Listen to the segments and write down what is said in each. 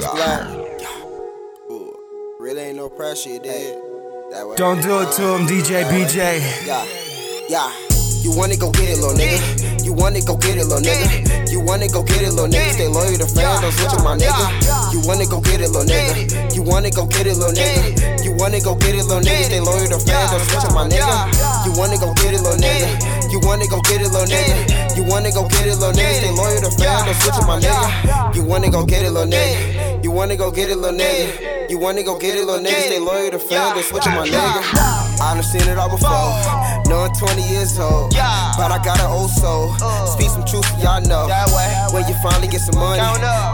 That's black. Ooh, really ain't no pressure, you did. That way. Don't do it to him, DJ BJ. Yeah, yeah. You wanna go get it, little nigga. You wanna go get it, little nigga. You wanna go get it, little nigga. Stay loyal to fans, don't switch on my nigga. You wanna go get it, little nigga. You wanna go get it, little nigga. You wanna go get it, little nigga. Stay loyal to fans, don't switch on my nigga. You wanna go get it, little nigga. You wanna go get it, little nigga. Wanna go get it, little nigga. Stay loyal to fans, don't switch on my nigga. You wanna go get it, little nigga. You wanna go get it, little nigga. You wanna go get it, little nigga. Stay loyal to fans, don't switch on my nigga. I done seen it all before. No, I'm 20 years old, but I got an old soul. Speak some truth, y'all know. When you finally get some money,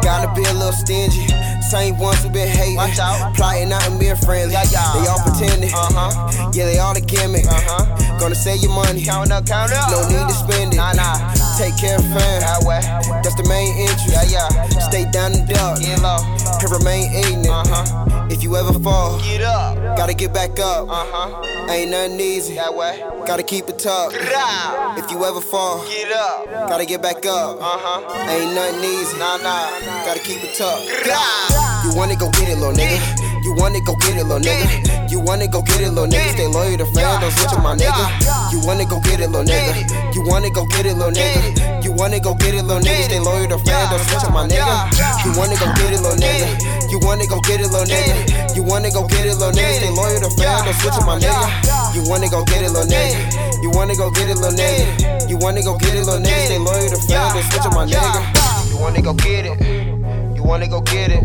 gotta be a little stingy. Same ones who been hating, plotting out and being friendly. They all pretending, yeah, they all the gimmick. Gonna save your money, no need to spend it. Take care of fam, that's the main interest. Stay down and duck, and remain ignorant. If you ever fall, Get up. gotta get back up. Uh-huh. Ain't nothing easy, That way. gotta keep it tough. If you ever fall, Get up. gotta get back up. Uh-huh. Ain't nothing easy, Nah, nah. gotta keep it tough. Rah. You wanna go get it, little nigga. You wanna go get it, little nigga. You wanna go get it, little nigga. Stay loyal to fans, don't switch on my nigga. You wanna go get it, little nigga. You wanna go get it, little nigga. You wanna go get it, little nigga. Stay loyal to fans, don't switch on my nigga. You wanna go get it, little nigga. You wanna go get it, little nigga. You wanna go get it, little nigga. Stay loyal to fans, don't switch on my nigga. You wanna go get it, little nigga. You wanna go get it, little nigga. You wanna go get it, little nigga. Stay loyal to fans, don't switch on my nigga. You wanna go get it. You wanna go get it.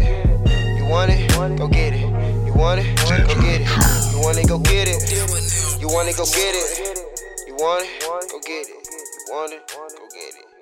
You want it? Go get it. You want it? Go get it. You wanna go get it. You wanna go get it. You want it? Go get it. You want it? Go get it.